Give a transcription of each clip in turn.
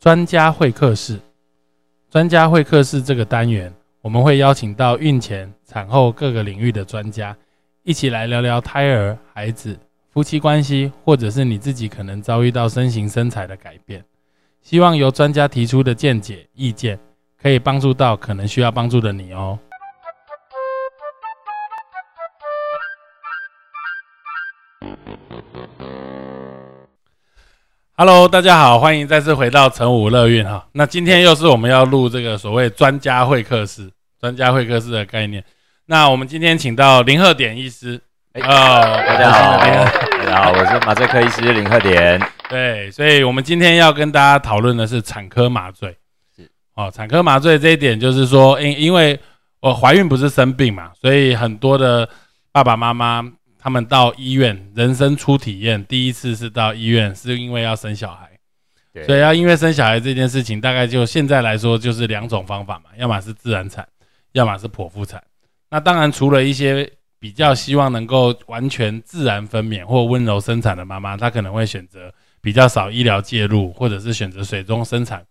专家会客室，专家会客室这个单元，我们会邀请到孕前、产后各个领域的专家，一起来聊聊胎儿、孩子、夫妻关系，或者是你自己可能遭遇到身形身材的改变。希望由专家提出的见解、意见，可以帮助到可能需要帮助的你哦。Hello，大家好，欢迎再次回到成武乐运哈。那今天又是我们要录这个所谓专家会客室、专家会客室的概念。那我们今天请到林鹤典医师。哦，大家好，大家好，我是麻醉科医师林鹤典。对，所以我们今天要跟大家讨论的是产科麻醉。是哦，产科麻醉这一点就是说，因因为我怀孕不是生病嘛，所以很多的爸爸妈妈。他们到医院，人生初体验，第一次是到医院，是因为要生小孩，所以要因为生小孩这件事情，大概就现在来说就是两种方法嘛，要么是自然产，要么是剖腹产。那当然，除了一些比较希望能够完全自然分娩或温柔生产的妈妈，她可能会选择比较少医疗介入，或者是选择水中生产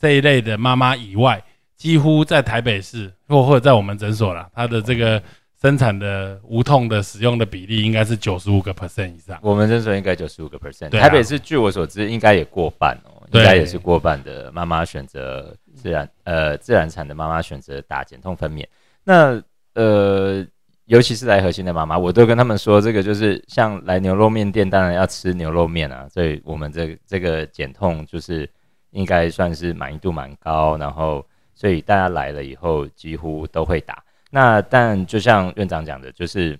这一类的妈妈以外，几乎在台北市或或者在我们诊所啦，她的这个。生产的无痛的使用的比例应该是九十五个 percent 以上。我们诊所应该九十五个 percent。台北市据我所知应该也过半哦，应该也是过半的妈妈选择自然呃自然产的妈妈选择打减痛分娩。那呃尤其是来核心的妈妈，我都跟他们说，这个就是像来牛肉面店，当然要吃牛肉面啊。所以我们这这个减痛就是应该算是满意度蛮高，然后所以大家来了以后几乎都会打。那但就像院长讲的，就是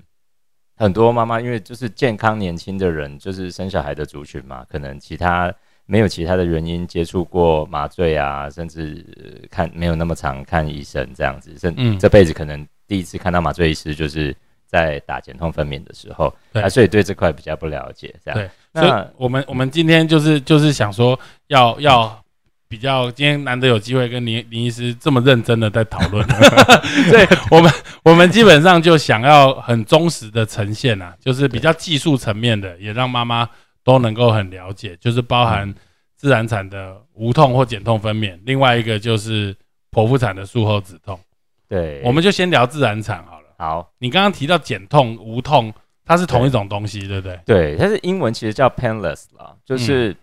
很多妈妈因为就是健康年轻的人，就是生小孩的族群嘛，可能其他没有其他的原因接触过麻醉啊，甚至看没有那么常看医生这样子，甚这辈子可能第一次看到麻醉医师就是在打减痛分娩的时候，啊，所以对这块比较不了解这样。对，那我们我们今天就是就是想说要要。比较今天难得有机会跟林林医师这么认真的在讨论，对我们我们基本上就想要很忠实的呈现啊，就是比较技术层面的，也让妈妈都能够很了解，就是包含自然产的无痛或减痛分娩，另外一个就是剖腹产的术后止痛。对，我们就先聊自然产好了。好，你刚刚提到减痛无痛，它是同一种东西，对不对？对，它是英文其实叫 painless 啦，就是。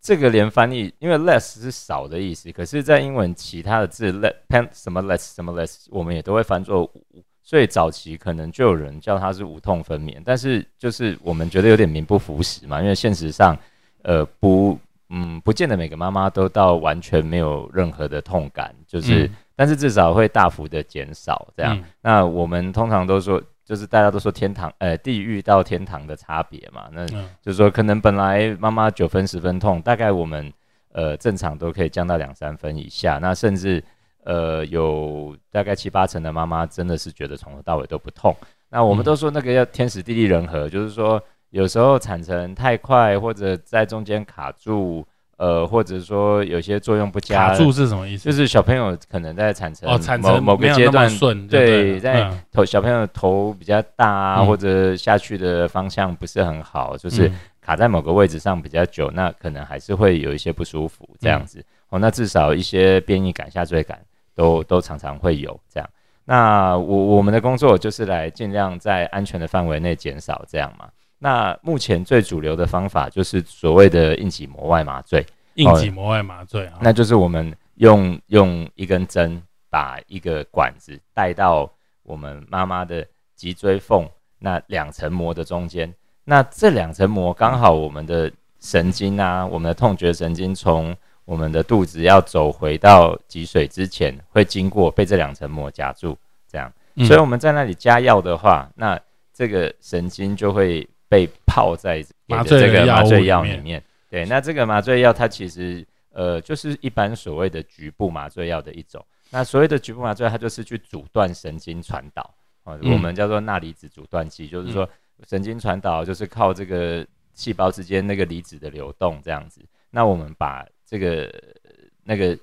这个连翻译，因为 less 是少的意思，可是，在英文其他的字 less 什么 less 什么 less，我们也都会翻作无，所以早期可能就有人叫它是无痛分娩，但是就是我们觉得有点名不符实嘛，因为现实上，呃，不，嗯，不见得每个妈妈都到完全没有任何的痛感，就是，但是至少会大幅的减少这样。那我们通常都说。就是大家都说天堂，呃，地狱到天堂的差别嘛，那就是说可能本来妈妈九分十分痛，大概我们呃正常都可以降到两三分以下，那甚至呃有大概七八成的妈妈真的是觉得从头到尾都不痛。那我们都说那个要天时地利人和，就是说有时候产程太快或者在中间卡住。呃，或者说有些作用不佳，卡住是什么意思？就是小朋友可能在产程哦，产程某个阶段顺，对，在头小朋友头比较大啊，或者下去的方向不是很好，就是卡在某个位置上比较久，那可能还是会有一些不舒服这样子。哦，那至少一些变异感、下坠感都都常常会有这样。那我我们的工作就是来尽量在安全的范围内减少这样嘛。那目前最主流的方法就是所谓的硬脊膜外麻醉。硬脊膜外麻醉，那就是我们用用一根针把一个管子带到我们妈妈的脊椎缝那两层膜的中间。那这两层膜刚好我们的神经啊，我们的痛觉神经从我们的肚子要走回到脊髓之前，会经过被这两层膜夹住，这样。所以我们在那里加药的话，那这个神经就会。被泡在麻醉这个麻醉药里面，对，那这个麻醉药它其实呃就是一般所谓的局部麻醉药的一种。那所谓的局部麻醉，它就是去阻断神经传导啊，我们叫做钠离子阻断剂，就是说神经传导就是靠这个细胞之间那个离子的流动这样子。那我们把这个那个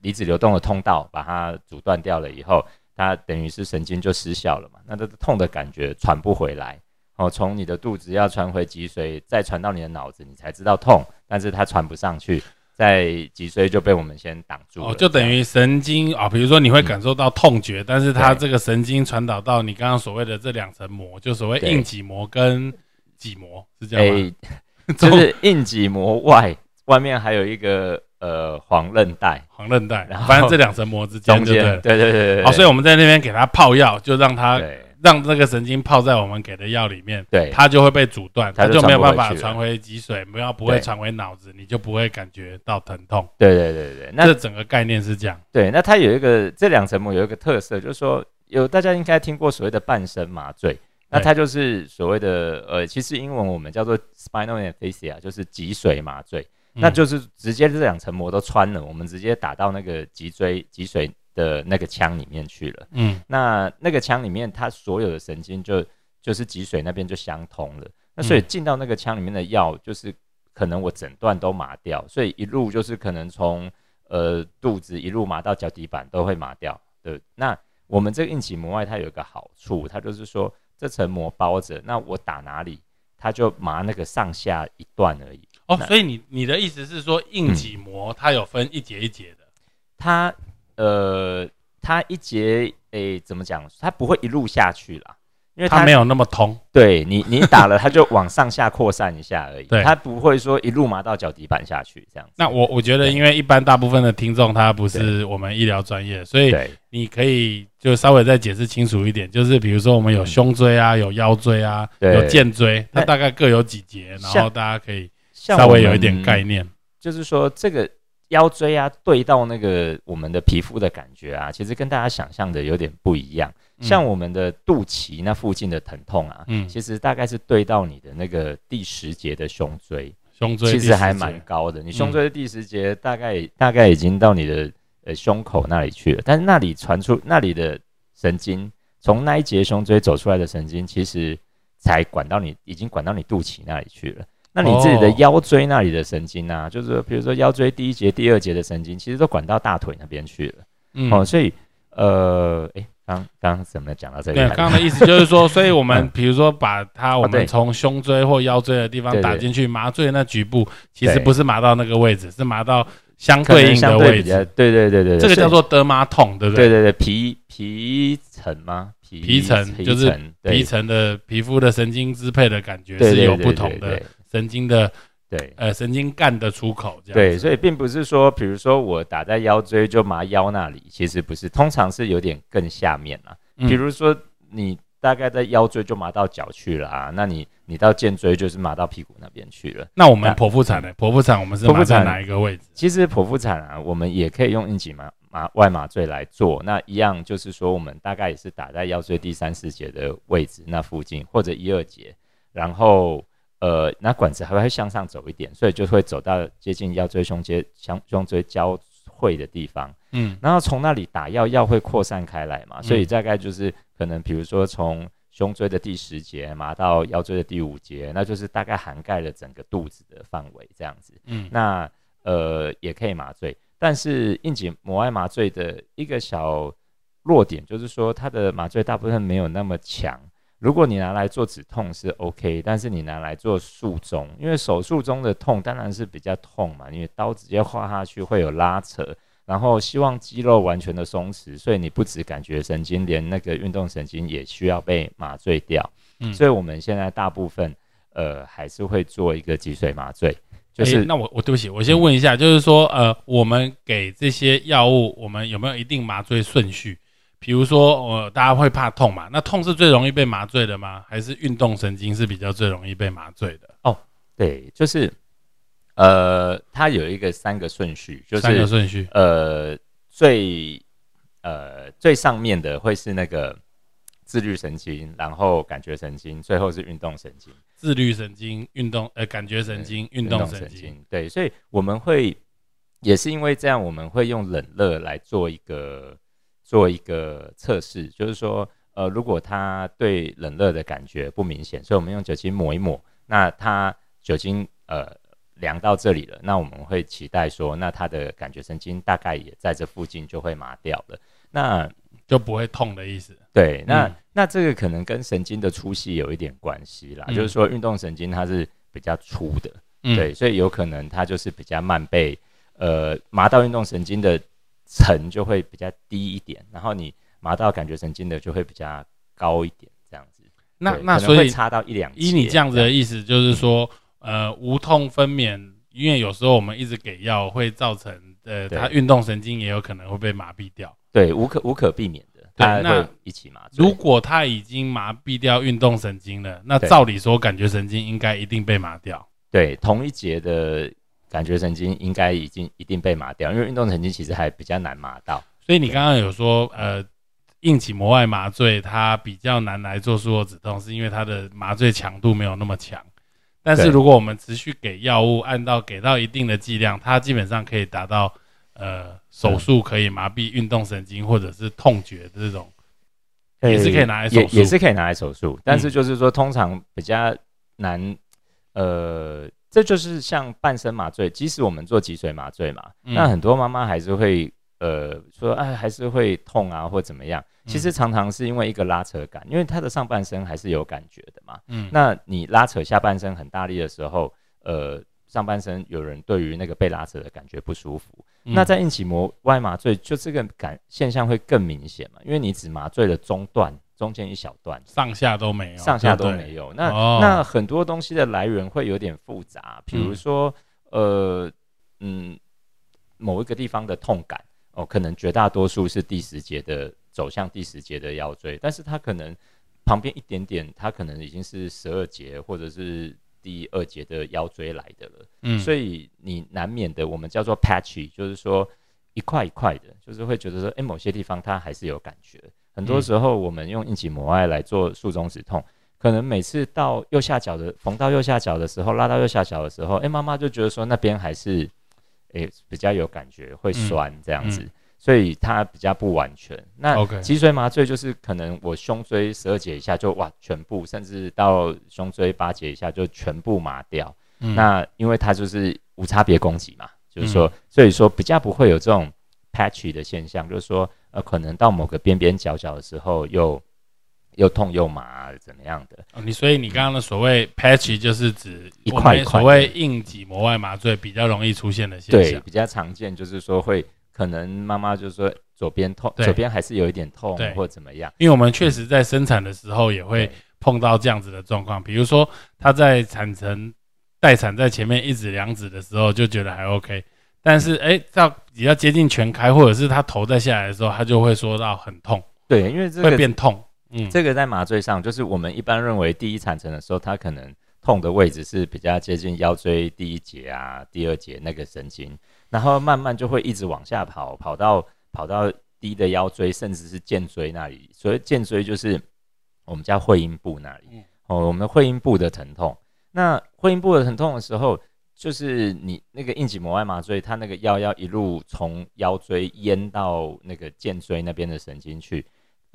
离子流动的通道把它阻断掉了以后，它等于是神经就失效了嘛，那这个痛的感觉传不回来。哦，从你的肚子要传回脊髓，再传到你的脑子，你才知道痛，但是它传不上去，在脊髓就被我们先挡住了。哦，就等于神经啊，比如说你会感受到痛觉，但是它这个神经传导到你刚刚所谓的这两层膜，就所谓硬脊膜跟脊膜，是这样吗？就是硬脊膜外，外面还有一个呃黄韧带，黄韧带，然后反正这两层膜之间，对对对对。好，所以我们在那边给它泡药，就让他让那个神经泡在我们给的药里面，对，它就会被阻断，它就没有办法传回脊髓，不要不会传回脑子，你就不会感觉到疼痛。对对对对，那这整个概念是这样。对，那它有一个这两层膜有一个特色，就是说有大家应该听过所谓的半身麻醉。那它就是所谓的呃，其实英文我们叫做 spinal anesthesia，就是脊髓麻醉。那就是直接这两层膜都穿了，我们直接打到那个脊椎脊髓的那个腔里面去了。嗯，那那个腔里面，它所有的神经就就是脊髓那边就相通了。那所以进到那个腔里面的药，就是可能我整段都麻掉，所以一路就是可能从呃肚子一路麻到脚底板都会麻掉。对，那我们这个硬脊膜外它有一个好处，它就是说。这层膜包着，那我打哪里，它就麻那个上下一段而已。哦，所以你你的意思是说，硬脊膜它有分一节一节的，它呃，它一节诶，怎么讲？它不会一路下去啦。因为它没有那么通，对你，你打了它就往上下扩散一下而已，它不会说一路麻到脚底板下去这样。那我我觉得，因为一般大部分的听众他不是我们医疗专业，所以你可以就稍微再解释清楚一点，就是比如说我们有胸椎啊，有腰椎啊，有肩椎，它大概各有几节，然后大家可以稍微有一点概念，就是说这个。腰椎啊，对到那个我们的皮肤的感觉啊，其实跟大家想象的有点不一样。像我们的肚脐那附近的疼痛啊，嗯，其实大概是对到你的那个第十节的胸椎，胸椎其实还蛮高的。你胸椎的第十节大概大概已经到你的呃胸口那里去了，但是那里传出那里的神经，从那一节胸椎走出来的神经，其实才管到你，已经管到你肚脐那里去了。那你自己的腰椎那里的神经啊，就是比如说腰椎第一节、第二节的神经，其实都管到大腿那边去了。嗯，哦，所以呃，哎，刚刚怎么讲到这里？对，刚刚的意思就是说，所以我们比如说把它，我们从胸椎或腰椎的地方打进去，麻醉那局部，其实不是麻到那个位置，是麻到相对应的位置。对对对对，这个叫做德麻痛，对不对？对对对，皮皮层吗？皮皮层就是皮层的皮肤的神经支配的感觉是有不同的。神经的对，呃，神经干的出口这样。对，所以并不是说，比如说我打在腰椎就麻腰那里，其实不是，通常是有点更下面啊。比如说你大概在腰椎就麻到脚去了啊，那你你到肩椎就是麻到屁股那边去了。那我们剖腹产呢？剖腹产我们是剖腹产哪一个位置？其实剖腹产啊，我们也可以用硬脊麻麻外麻醉来做。那一样就是说，我们大概也是打在腰椎第三四节的位置那附近，或者一二节，然后。呃，那管子还会向上走一点，所以就会走到接近腰椎胸接胸胸椎交汇的地方。嗯，然后从那里打药，药会扩散开来嘛，所以大概就是可能，比如说从胸椎的第十节麻到腰椎的第五节，那就是大概涵盖了整个肚子的范围这样子。嗯，那呃也可以麻醉，但是硬颈膜外麻醉的一个小弱点就是说，它的麻醉大部分没有那么强。如果你拿来做止痛是 OK，但是你拿来做术中，因为手术中的痛当然是比较痛嘛，因为刀直接划下去会有拉扯，然后希望肌肉完全的松弛，所以你不止感觉神经，连那个运动神经也需要被麻醉掉。嗯，所以我们现在大部分呃还是会做一个脊髓麻醉。就是那我我对不起，我先问一下，就是说呃我们给这些药物，我们有没有一定麻醉顺序？比如说，我大家会怕痛嘛？那痛是最容易被麻醉的吗？还是运动神经是比较最容易被麻醉的？哦，对，就是，呃，它有一个三个顺序，就是三个顺序，呃，最呃最上面的会是那个自律神经，然后感觉神经，最后是运动神经。自律神经、运动呃感觉神经、运动神经，对，所以我们会也是因为这样，我们会用冷热来做一个。做一个测试，就是说，呃，如果他对冷热的感觉不明显，所以我们用酒精抹一抹，那他酒精呃量到这里了，那我们会期待说，那他的感觉神经大概也在这附近就会麻掉了，那就不会痛的意思。对，那那这个可能跟神经的粗细有一点关系啦，就是说运动神经它是比较粗的，嗯，对，所以有可能它就是比较慢被呃麻到运动神经的层就会比较低一点，然后你麻到感觉神经的就会比较高一点，这样子。那那所以差到一两，以你这样子的意思，就是说呃无痛分娩，因为有时候我们一直给药会造成呃它运动神经也有可能会被麻痹掉。对，无可无可避免的。对，那一起麻醉。如果他已经麻痹掉运动神经了，那照理说感觉神经应该一定被麻掉。对，同一节的感觉神经应该已经一定被麻掉，因为运动神经其实还比较难麻到。所以你刚刚有说，呃，硬起膜外麻醉它比较难来做术后止痛，是因为它的麻醉强度没有那么强。但是如果我们持续给药物，按到给到一定的剂量，它基本上可以达到。呃，手术可以麻痹运动神经或者是痛觉的这种，也是可以拿来手术，也是可以拿来手术。但是就是说，通常比较难，呃，这就是像半身麻醉，即使我们做脊髓麻醉嘛，那很多妈妈还是会呃说，哎，还是会痛啊，或怎么样。其实常常是因为一个拉扯感，因为他的上半身还是有感觉的嘛。嗯，那你拉扯下半身很大力的时候，呃。上半身有人对于那个被拉扯的感觉不舒服，那在硬起膜外麻醉就这个感现象会更明显嘛？因为你只麻醉了中段，中间一小段，上下都没有，上下都没有。那那很多东西的来源会有点复杂，比如说呃嗯某一个地方的痛感哦，可能绝大多数是第十节的走向第十节的腰椎，但是它可能旁边一点点，它可能已经是十二节或者是。第二节的腰椎来的了，嗯，所以你难免的，我们叫做 patchy，就是说一块一块的，就是会觉得说，哎，某些地方它还是有感觉。很多时候我们用硬起膜外来做术中止痛，可能每次到右下角的缝到右下角的时候，拉到右下角的时候，哎，妈妈就觉得说那边还是，哎，比较有感觉，会酸这样子。所以它比较不完全。那脊髓麻醉就是可能我胸椎十二节以下就哇全部，甚至到胸椎八节以下就全部麻掉。那因为它就是无差别攻击嘛，就是说，所以说比较不会有这种 patchy 的现象，就是说呃可能到某个边边角角的时候又又痛又麻怎么样的。你所以你刚刚的所谓 patchy 就是指一块一块，所谓硬脊膜外麻醉比较容易出现的现象，对，比较常见就是说会。可能妈妈就说左边痛，左边还是有一点痛，或怎么样？因为我们确实在生产的时候也会碰到这样子的状况，比如说她在产程待产在前面一指两指的时候就觉得还 OK，但是哎到比较接近全开，或者是她头再下来的时候，她就会说到很痛。对，因为这个会变痛。嗯，这个在麻醉上就是我们一般认为第一产程的时候，它可能痛的位置是比较接近腰椎第一节啊、第二节那个神经。然后慢慢就会一直往下跑，跑到跑到低的腰椎，甚至是肩椎那里。所以肩椎就是我们叫会阴部那里。哦，我们会阴部的疼痛。那会阴部的疼痛的时候，就是你那个硬脊膜外麻醉，它那个药要一路从腰椎淹到那个肩椎那边的神经去，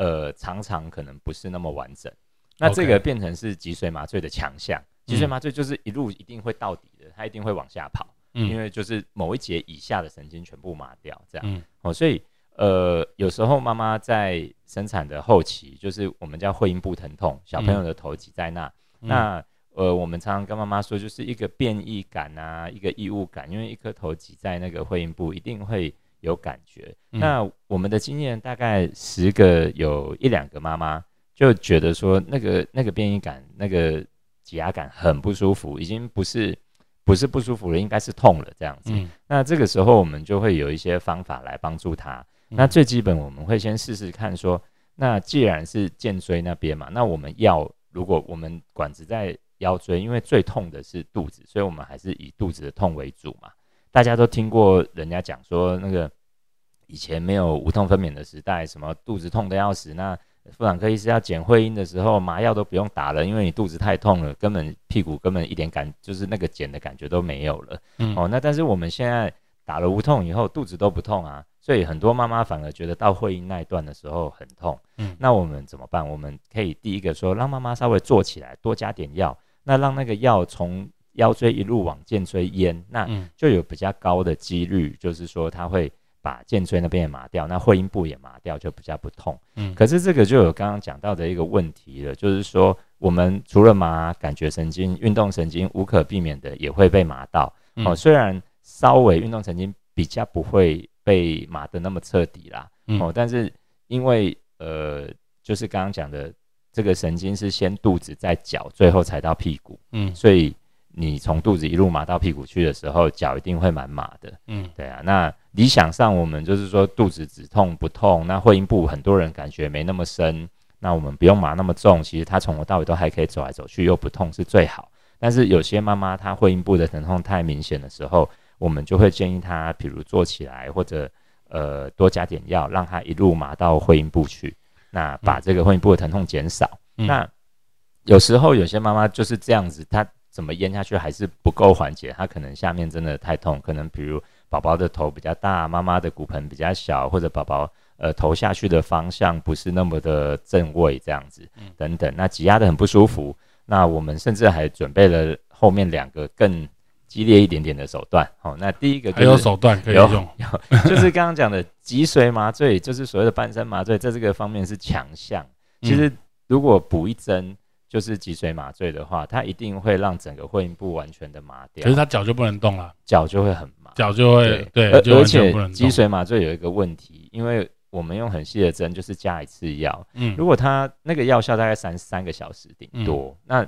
呃，常常可能不是那么完整。那这个变成是脊髓麻醉的强项。脊髓麻醉就是一路一定会到底的，它一定会往下跑。因为就是某一节以下的神经全部麻掉，这样哦，所以呃，有时候妈妈在生产的后期，就是我们叫会阴部疼痛，小朋友的头挤在那，那呃，我们常常跟妈妈说，就是一个变异感啊，一个异物感，因为一颗头挤在那个会阴部，一定会有感觉。那我们的经验大概十个有一两个妈妈就觉得说，那个那个变异感，那个挤压感很不舒服，已经不是。不是不舒服了，应该是痛了这样子。那这个时候我们就会有一些方法来帮助他。那最基本我们会先试试看，说那既然是肩椎那边嘛，那我们要如果我们管子在腰椎，因为最痛的是肚子，所以我们还是以肚子的痛为主嘛。大家都听过人家讲说，那个以前没有无痛分娩的时代，什么肚子痛的要死，那。妇产科医师要剪会阴的时候，麻药都不用打了，因为你肚子太痛了，根本屁股根本一点感，就是那个剪的感觉都没有了。嗯，哦，那但是我们现在打了无痛以后，肚子都不痛啊，所以很多妈妈反而觉得到会阴那一段的时候很痛。嗯，那我们怎么办？我们可以第一个说，让妈妈稍微坐起来，多加点药，那让那个药从腰椎一路往肩椎淹，那就有比较高的几率，就是说它会把肩椎那边也麻掉，那会阴部也麻掉，就比较不痛。嗯，可是这个就有刚刚讲到的一个问题了，就是说我们除了麻感觉神经、运动神经，无可避免的也会被麻到。哦，虽然稍微运动神经比较不会被麻的那么彻底啦。哦，但是因为呃，就是刚刚讲的这个神经是先肚子再脚，最后才到屁股。嗯，所以。你从肚子一路麻到屁股去的时候，脚一定会蛮麻的。嗯，对啊。那理想上，我们就是说肚子只痛不痛。那会阴部很多人感觉没那么深，那我们不用麻那么重。其实他从头到尾都还可以走来走去，又不痛是最好。但是有些妈妈她会阴部的疼痛太明显的时候，我们就会建议她，比如坐起来或者呃多加点药，让她一路麻到会阴部去，那把这个会阴部的疼痛减少。那有时候有些妈妈就是这样子，她。怎么咽下去还是不够缓解，他可能下面真的太痛，可能比如宝宝的头比较大，妈妈的骨盆比较小，或者宝宝呃头下去的方向不是那么的正位这样子，等等，那挤压的很不舒服。那我们甚至还准备了后面两个更激烈一点点的手段。好，那第一个还有手段可以用，就是刚刚讲的脊髓麻醉，就是所谓的半身麻醉，在这个方面是强项。其实如果补一针。就是脊髓麻醉的话，它一定会让整个会阴部完全的麻掉。可是他脚就不能动了，脚就会很麻，脚就会对，而而且脊髓麻醉有一个问题，因为我们用很细的针，就是加一次药。嗯，如果它那个药效大概三三个小时顶多，那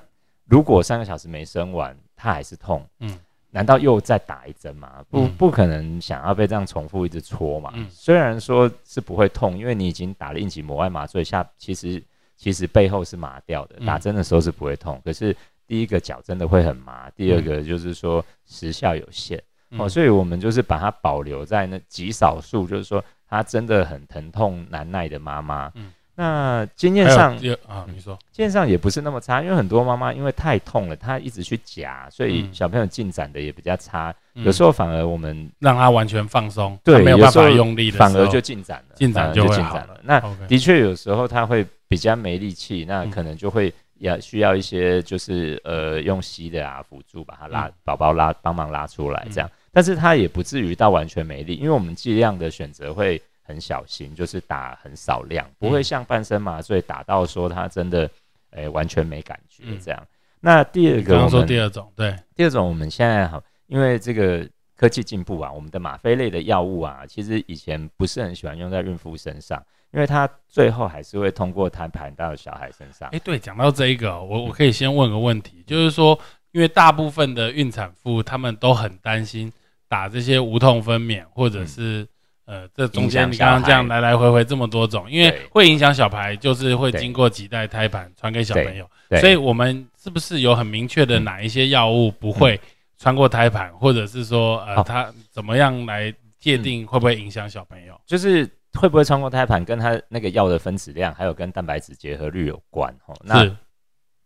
如果三个小时没生完，它还是痛，嗯，难道又再打一针吗？不，不可能想要被这样重复一直戳嘛。嗯虽然说是不会痛，因为你已经打了应急膜外麻醉下，其实。其实背后是麻掉的，打针的时候是不会痛。可是第一个脚真的会很麻，第二个就是说时效有限哦，所以我们就是把它保留在那极少数，就是说他真的很疼痛难耐的妈妈。那经验上啊，你说。经验上也不是那么差，因为很多妈妈因为太痛了，她一直去夹，所以小朋友进展的也比较差。有时候反而我们让他完全放松，对，没有办法用力的，反而就进展了，进展就进展了。那的确有时候他会比较没力气，那可能就会要需要一些就是呃用吸的啊辅助把他拉宝宝拉帮忙拉出来这样，但是他也不至于到完全没力，因为我们剂量的选择会。很小心，就是打很少量，不会像半身麻醉打到说他真的，诶完全没感觉这样。那第二个，刚刚说第二种，对，第二种我们现在好，因为这个科技进步啊，我们的吗啡类的药物啊，其实以前不是很喜欢用在孕妇身上，因为它最后还是会通过胎盘到小孩身上。哎，对，讲到这一个，我我可以先问个问题，就是说，因为大部分的孕产妇他们都很担心打这些无痛分娩或者是。呃，这中间你刚刚这样来来回回这么多种，因为会影响小孩，就是会经过几代胎盘传给小朋友，所以我们是不是有很明确的哪一些药物不会穿过胎盘，或者是说呃，它怎么样来界定会不会影响小朋友？就是会不会穿过胎盘，跟它那个药的分子量，还有跟蛋白质结合率有关。哦，那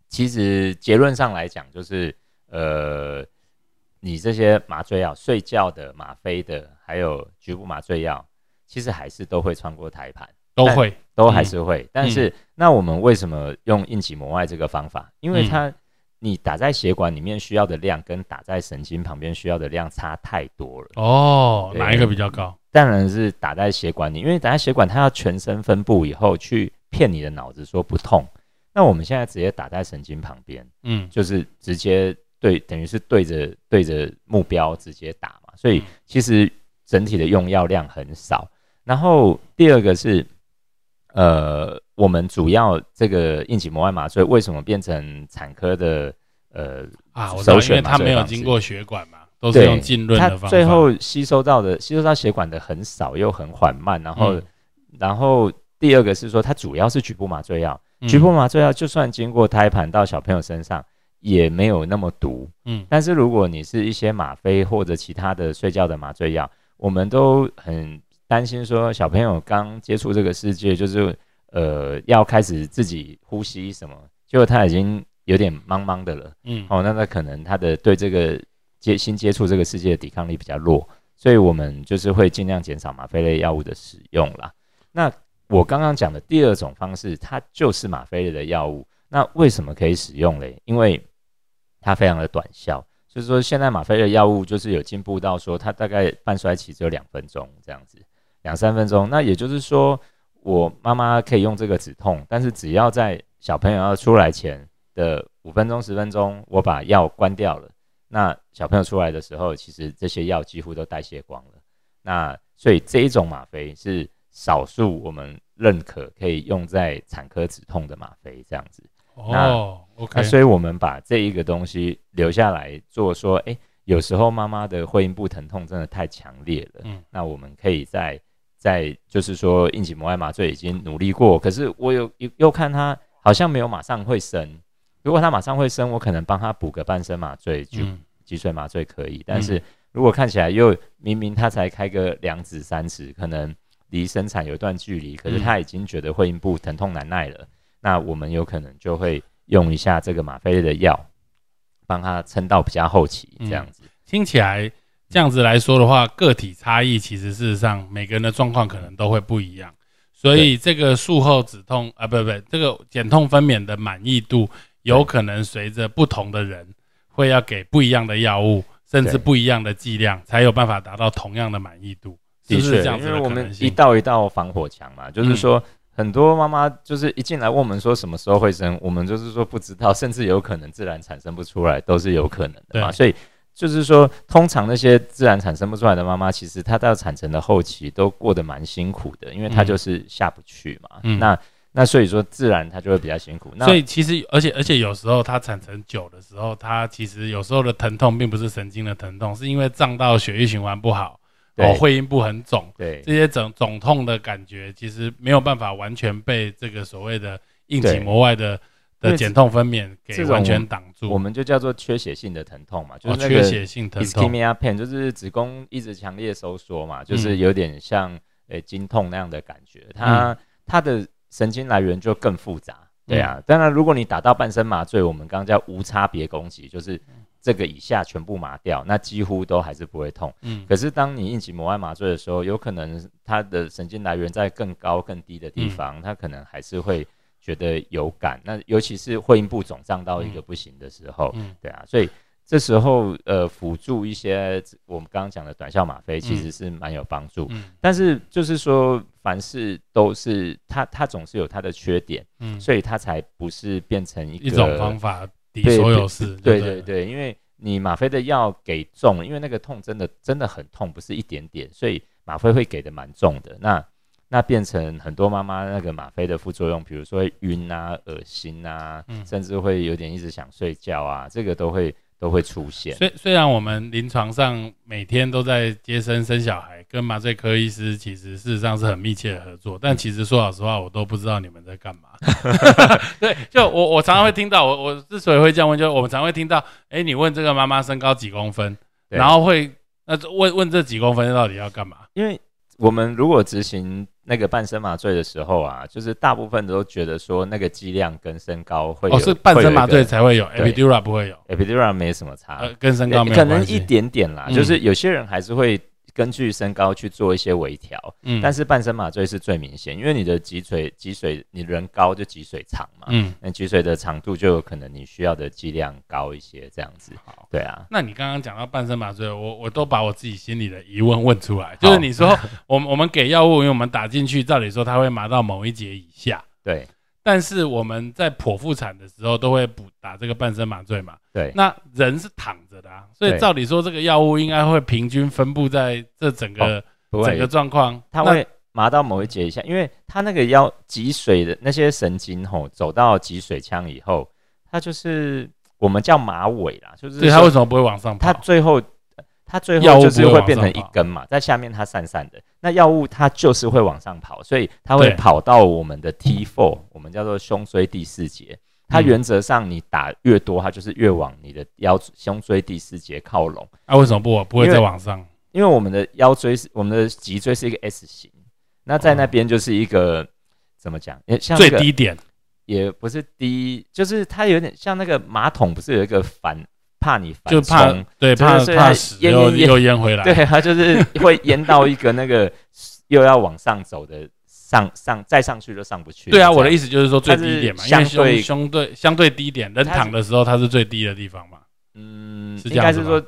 其实结论上来讲，就是呃。你这些麻醉药、睡觉的、吗啡的，还有局部麻醉药，其实还是都会穿过胎盘，都会，都还是会。但是，那我们为什么用硬起膜外这个方法？因为它，你打在血管里面需要的量，跟打在神经旁边需要的量差太多了。哦，哪一个比较高？当然是打在血管里，因为打在血管，它要全身分布以后去骗你的脑子说不痛。那我们现在直接打在神经旁边，嗯，就是直接。对，等于是对着对着目标直接打嘛，所以其实整体的用药量很少。然后第二个是，呃，我们主要这个应急膜外麻醉为什么变成产科的呃啊？我知道，因为它没有经过血管嘛，都是用浸润的方法。最后吸收到的吸收到血管的很少又很缓慢。然后，然后第二个是说，它主要是局部麻醉药，局部麻醉药就算经过胎盘到小朋友身上。也没有那么毒，嗯，但是如果你是一些吗啡或者其他的睡觉的麻醉药，我们都很担心说小朋友刚接触这个世界，就是呃要开始自己呼吸什么，结果他已经有点茫茫的了，嗯，哦，那他可能他的对这个接新接触这个世界的抵抗力比较弱，所以我们就是会尽量减少吗啡类药物的使用啦。那我刚刚讲的第二种方式，它就是吗啡类的药物，那为什么可以使用嘞？因为它非常的短效，就是说现在吗啡的药物就是有进步到说它大概半衰期只有两分钟这样子，两三分钟。那也就是说，我妈妈可以用这个止痛，但是只要在小朋友要出来前的五分钟、十分钟，我把药关掉了，那小朋友出来的时候，其实这些药几乎都代谢光了。那所以这一种吗啡是少数我们认可可以用在产科止痛的吗啡，这样子。哦，OK。那所以我们把这一个东西留下来做，说，哎，有时候妈妈的会阴部疼痛真的太强烈了，嗯，那我们可以在在就是说硬脊膜外麻醉已经努力过，可是我有又又看他好像没有马上会生，如果他马上会生，我可能帮他补个半身麻醉，就脊髓麻醉可以，但是如果看起来又明明他才开个两指三指，可能离生产有一段距离，可是他已经觉得会阴部疼痛难耐了。那我们有可能就会用一下这个吗啡类的药，帮他撑到比较后期这样子。听起来这样子来说的话，个体差异其实事实上每个人的状况可能都会不一样，所以这个术后止痛啊，不不，这个减痛分娩的满意度有可能随着不同的人会要给不一样的药物，甚至不一样的剂量，才有办法达到同样的满意度。的确，因为我们一道一道防火墙嘛，就是说。很多妈妈就是一进来问我们说什么时候会生，我们就是说不知道，甚至有可能自然产生不出来，都是有可能的嘛。所以就是说，通常那些自然产生不出来的妈妈，其实她到产程的后期都过得蛮辛苦的，因为她就是下不去嘛。那那所以说自然她就会比较辛苦。那所以其实而且而且有时候她产程久的时候，她其实有时候的疼痛并不是神经的疼痛，是因为胀到血液循环不好。哦，会阴部很肿，对这些肿肿痛的感觉，其实没有办法完全被这个所谓的硬脊膜外的的减痛分娩给完全挡住。我们就叫做缺血性的疼痛嘛，就是缺血性疼痛。ischemia pain 就是子宫一直强烈收缩嘛，就是有点像诶经痛那样的感觉。它它的神经来源就更复杂，对啊。当然，如果你打到半身麻醉，我们刚刚叫无差别攻击，就是。这个以下全部麻掉，那几乎都还是不会痛。嗯，可是当你应急膜外麻醉的时候，有可能它的神经来源在更高更低的地方，它可能还是会觉得有感。那尤其是会阴部肿胀到一个不行的时候，嗯，对啊，所以这时候呃辅助一些我们刚刚讲的短效吗啡其实是蛮有帮助。嗯，但是就是说凡事都是它它总是有它的缺点，嗯，所以它才不是变成一一种方法。抵所有事，对对对，因为你吗啡的药给重，因为那个痛真的真的很痛，不是一点点，所以吗啡会给的蛮重的。那那变成很多妈妈那个吗啡的副作用，比如说晕啊、恶心啊，甚至会有点一直想睡觉啊，这个都会。都会出现。虽虽然我们临床上每天都在接生生小孩，跟麻醉科医师其实事实上是很密切的合作，但其实说老实话，我都不知道你们在干嘛。对，就我我常常会听到，我我之所以会这样问，就我们常会听到，哎，你问这个妈妈身高几公分，然后会那问问这几公分到底要干嘛？因为我们如果执行。那个半身麻醉的时候啊，就是大部分都觉得说那个剂量跟身高会哦，是半身麻醉才会有，epidural 不会有，epidural 没什么差，呃，跟身高没可能一点点啦，就是有些人还是会。根据身高去做一些微调，嗯，但是半身麻醉是最明显，因为你的脊髓脊髓你人高就脊髓长嘛，嗯，那脊髓的长度就有可能你需要的剂量高一些，这样子，好，对啊。那你刚刚讲到半身麻醉，我我都把我自己心里的疑问问出来，就是你说我们我们给药物，因为我们打进去，照理说它会麻到某一节以下，对。但是我们在剖腹产的时候都会补打这个半身麻醉嘛？对。那人是躺着的啊，所以照理说这个药物应该会平均分布在这整个整个状况。它会麻到某一节一下，因为它那个腰脊髓的那些神经吼，走到脊髓腔以后，它就是我们叫马尾啦，就是。对它为什么不会往上？它最后。它最后就是会变成一根嘛，在下面它散散的，那药物它就是会往上跑，所以它会跑到我们的 T4，我们叫做胸椎第四节。它原则上你打越多，它就是越往你的腰胸椎第四节靠拢。那为什么不不会再往上？因为我们的腰椎是我们的脊椎是一个 S 型，那在那边就是一个怎么讲？像最低点也不是低，就是它有点像那个马桶，不是有一个反。怕你就怕对怕怕死又又淹回来，对它就是会淹到一个那个 又要往上走的上上再上去就上不去。对啊，我的意思就是说最低点嘛，因为胸胸对相对低点，人躺的时候它是最低的地方嘛。嗯，应该是说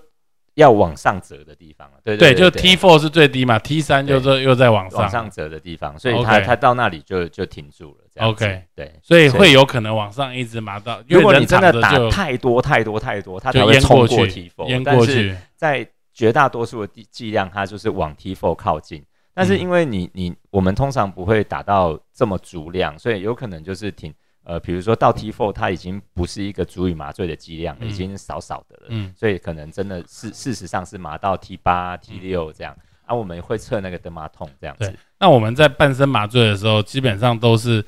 要往上折的地方了。对对，对，就 T four 是最低嘛，T 三就是又在往上，往上折的地方，所以它它到那里就就停住了。这样子 OK 对，所以会有可能往上一直麻到。如果你真的打太多太多太多，它才就会冲过淹过去 T，four，淹但是过去，在绝大多数的剂剂量，它就是往 T four 靠近。但是因为你你我们通常不会打到这么足量，所以有可能就是挺呃，比如说到 T four 它已经不是一个足以麻醉的剂量，嗯已经少少的了，嗯，所以可能真的是事实上是麻到 T 八 T 六这样。啊，我们会测那个德玛痛这样子，那我们在半身麻醉的时候，基本上都是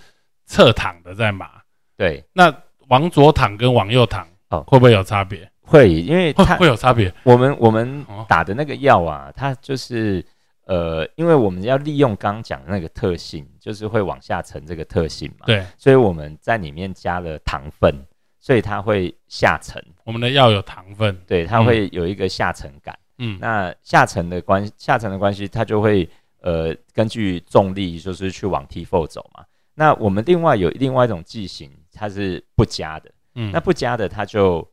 侧躺的在麻。对，那往左躺跟往右躺，哦会不会有差别？会因为会它会有差别。我们我们哦打的那个药啊，它就是呃，因为我们要利用刚刚讲的那个特性，就是会往下沉这个特性嘛，对，所以我们在里面加了糖分，所以它会下沉，我们的药有糖分。对，它嗯会有一个下沉感。嗯，那下沉的关下沉的关系，它就会呃根据重力就是去往 T four 走嘛。那我们另外有另外一种剂型，它是不加的，嗯那不加的它就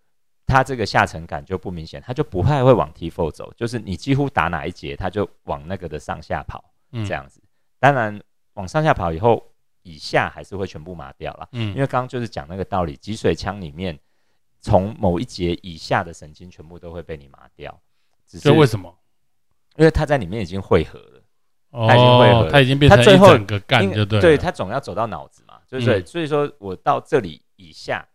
它这个下沉感就不明显，它就不太会往 T four 走，就是你几乎打哪一节，它就往那个的上下跑嗯这样子。当然往上下跑以后，以下还是会全部麻掉了。嗯因嗯，为刚刚就是讲那个道理，脊髓腔里面从某一节以下的神经全部都会被你麻掉，只是为什么？因为它在里面已经汇合了，它已经汇合哦，它已经变成一整个干因就对了。对，它总要走到脑子嘛，就是？嗯所以说我到这里以下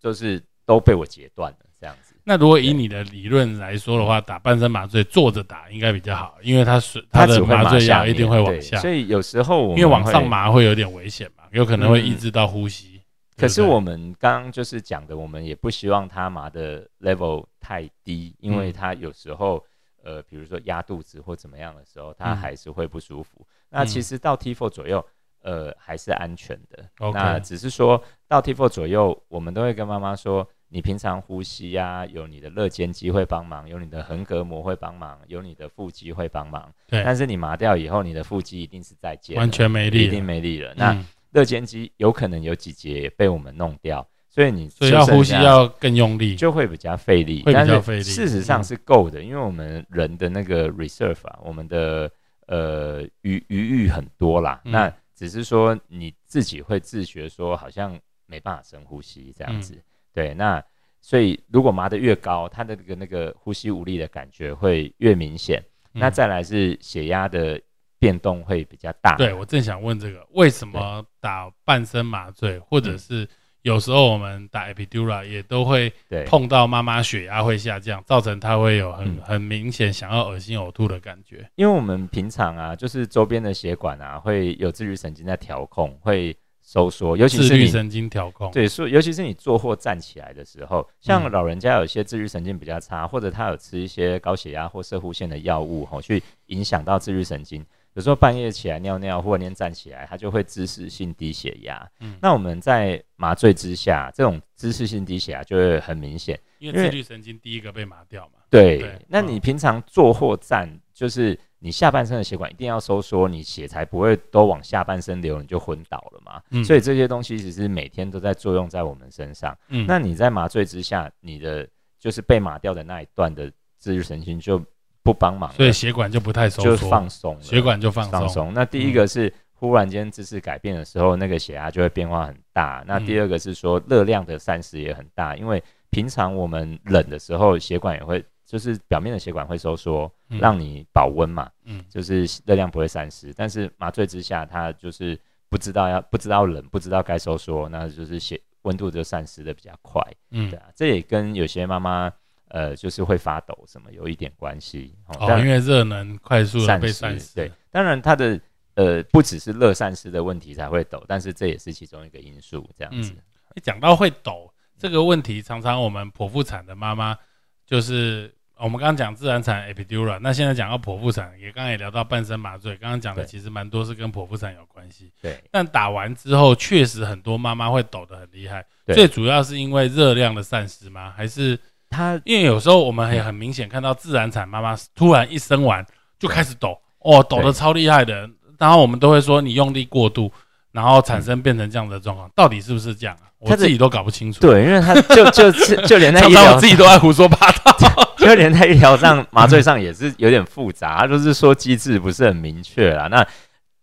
就是都被我截断了，这样子。那如果以你的理论来说的话，打半身麻醉坐着打应该比较好，因为它是它的麻醉药一定会往下，所以有时候我因为往上会。麻会有点危险嘛，有可能会嗯抑制到呼吸。可是我们刚刚就是讲的，我们也不希望它麻的 level 太低，因为嗯它有时候呃，比如说压肚子或怎么样的时候，它嗯还是会不舒服。那其嗯实到 T four 左右，呃，还是安全的。那只是说到 T four 左右，我们都会跟妈妈说，你平常呼吸呀、有你的肋间肌会帮忙，有你的横膈膜会帮忙，有你的腹肌会帮忙。对但是你麻掉以后，你的腹肌一定是再见，完全没力一定了没力了。那嗯肋间肌有可能有几节被我们弄掉，所以你所以要呼吸要更用力。就会比较费力，会比但是较费力事实上是够的，因为我们人的那个 reserve 啊，我们的呃余余裕很多啦。嗯那只是说你自己会自觉说好像没办法深呼吸这样子。嗯对，那所以如果麻的越高，它的那个那个呼吸无力的感觉会越明显。那嗯再来是血压的变动会比较大。对我正想问这个，为什么打半身麻醉，或者嗯是有时候我们打 epidural 也都会碰到妈妈血压会下降，造成她会有很嗯很明显想要恶心呕吐的感觉。因为我们平常啊，就是周边的血管啊，会有自律神经在调控，会收缩，尤其是自律神经调控。对，所以尤其是你坐或站起来的时候，像嗯老人家有些自律神经比较差，或者他有吃一些高血压或射护腺的药物，吼，去影响到自律神经。有时候半夜起来尿尿，或者连站起来，它就会姿势性低血压。嗯那我们在麻醉之下，这种姿势性低血压就会很明显。因为自律神经第一个被麻掉嘛。对，对那嗯你平常坐或站，就是你下半身的血管一定要收缩，你血才不会都往下半身流，你就昏倒了嘛。嗯所以这些东西其实每天都在作用在我们身上。嗯，那你在麻醉之下，你的就是被麻掉的那一段的自律神经就不帮忙，所以血管就不太收就缩，放松，血管就放松。放松。那第一个是忽然间姿势改变的时候，那个血压就会变化很大。那第二个是说热量的散失也很大，因为平常我们冷的时候，血管也会就是表面的血管会收缩，嗯让你保温嘛，嗯就是热量不会散失。但是麻醉之下，它就是不知道要不知道冷，不知道该收缩，那就是血温度就散失的比较快。嗯对啊，这也跟有些妈妈呃就是会发抖什么有一点关系。哦，但因为热能快速的被散失。对，当然它的呃不只是热散失的问题才会抖，但是这也是其中一个因素。这样子，嗯诶讲到会抖这个问题，常常我们剖腹产的妈妈，就是我们刚刚讲自然产 epidural，那现在讲到剖腹产，也刚刚也聊到半身麻醉，刚刚讲的其实蛮多是跟剖腹产有关系。对但打完之后，确实很多妈妈会抖得很厉害，对最主要是因为热量的散失吗？还是它因为有时候我们也很明显看到自然产妈妈突然一生完就开始抖，哦，抖得超厉害的，然后我们都会说你用力过度，然后产生变成这样的状况，到底是不是这样啊？我自己都搞不清楚。对，因为他就就就就连在常医疗自己都爱胡说八道。就连在医疗上麻醉上也是有点复杂，就是说机制不是很明确啦。那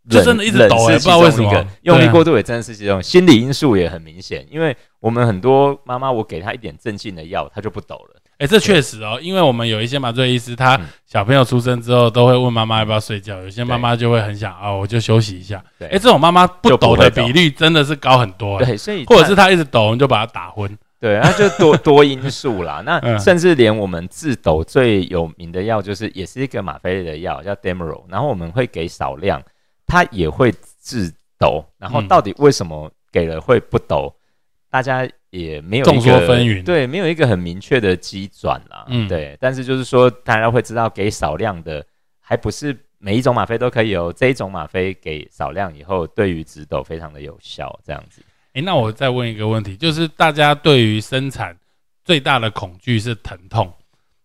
就真的一直抖哎，不知道为什么用力过度也真的是这种心理因素也很明显。因为我们很多妈妈，我给她一点镇静的药，她就不抖了。哎，这确实哦，因为我们有一些麻醉医师，他小朋友出生之后都会问妈妈要不要睡觉，有些妈妈就会很想啊，我就休息一下。哎，这种妈妈不抖的比率真的是高很多。对，所以或者是她一直抖，我们就把她打昏。对，那就多多因素啦。那甚至连我们治抖最有名的药，就是也是一个吗啡类的药，叫 Demerol。然后我们会给少量，它也会自抖。然后到底为什么给了会不抖？大家也没有众说纷纭，对，没有一个很明确的机转啦。嗯，对。但是就是说，大家会知道给少量的，还不是每一种吗啡都可以有。这一种吗啡给少量以后，对于直抖非常的有效，这样子。哎，那我再问一个问题，就是大家对于生产最大的恐惧是疼痛。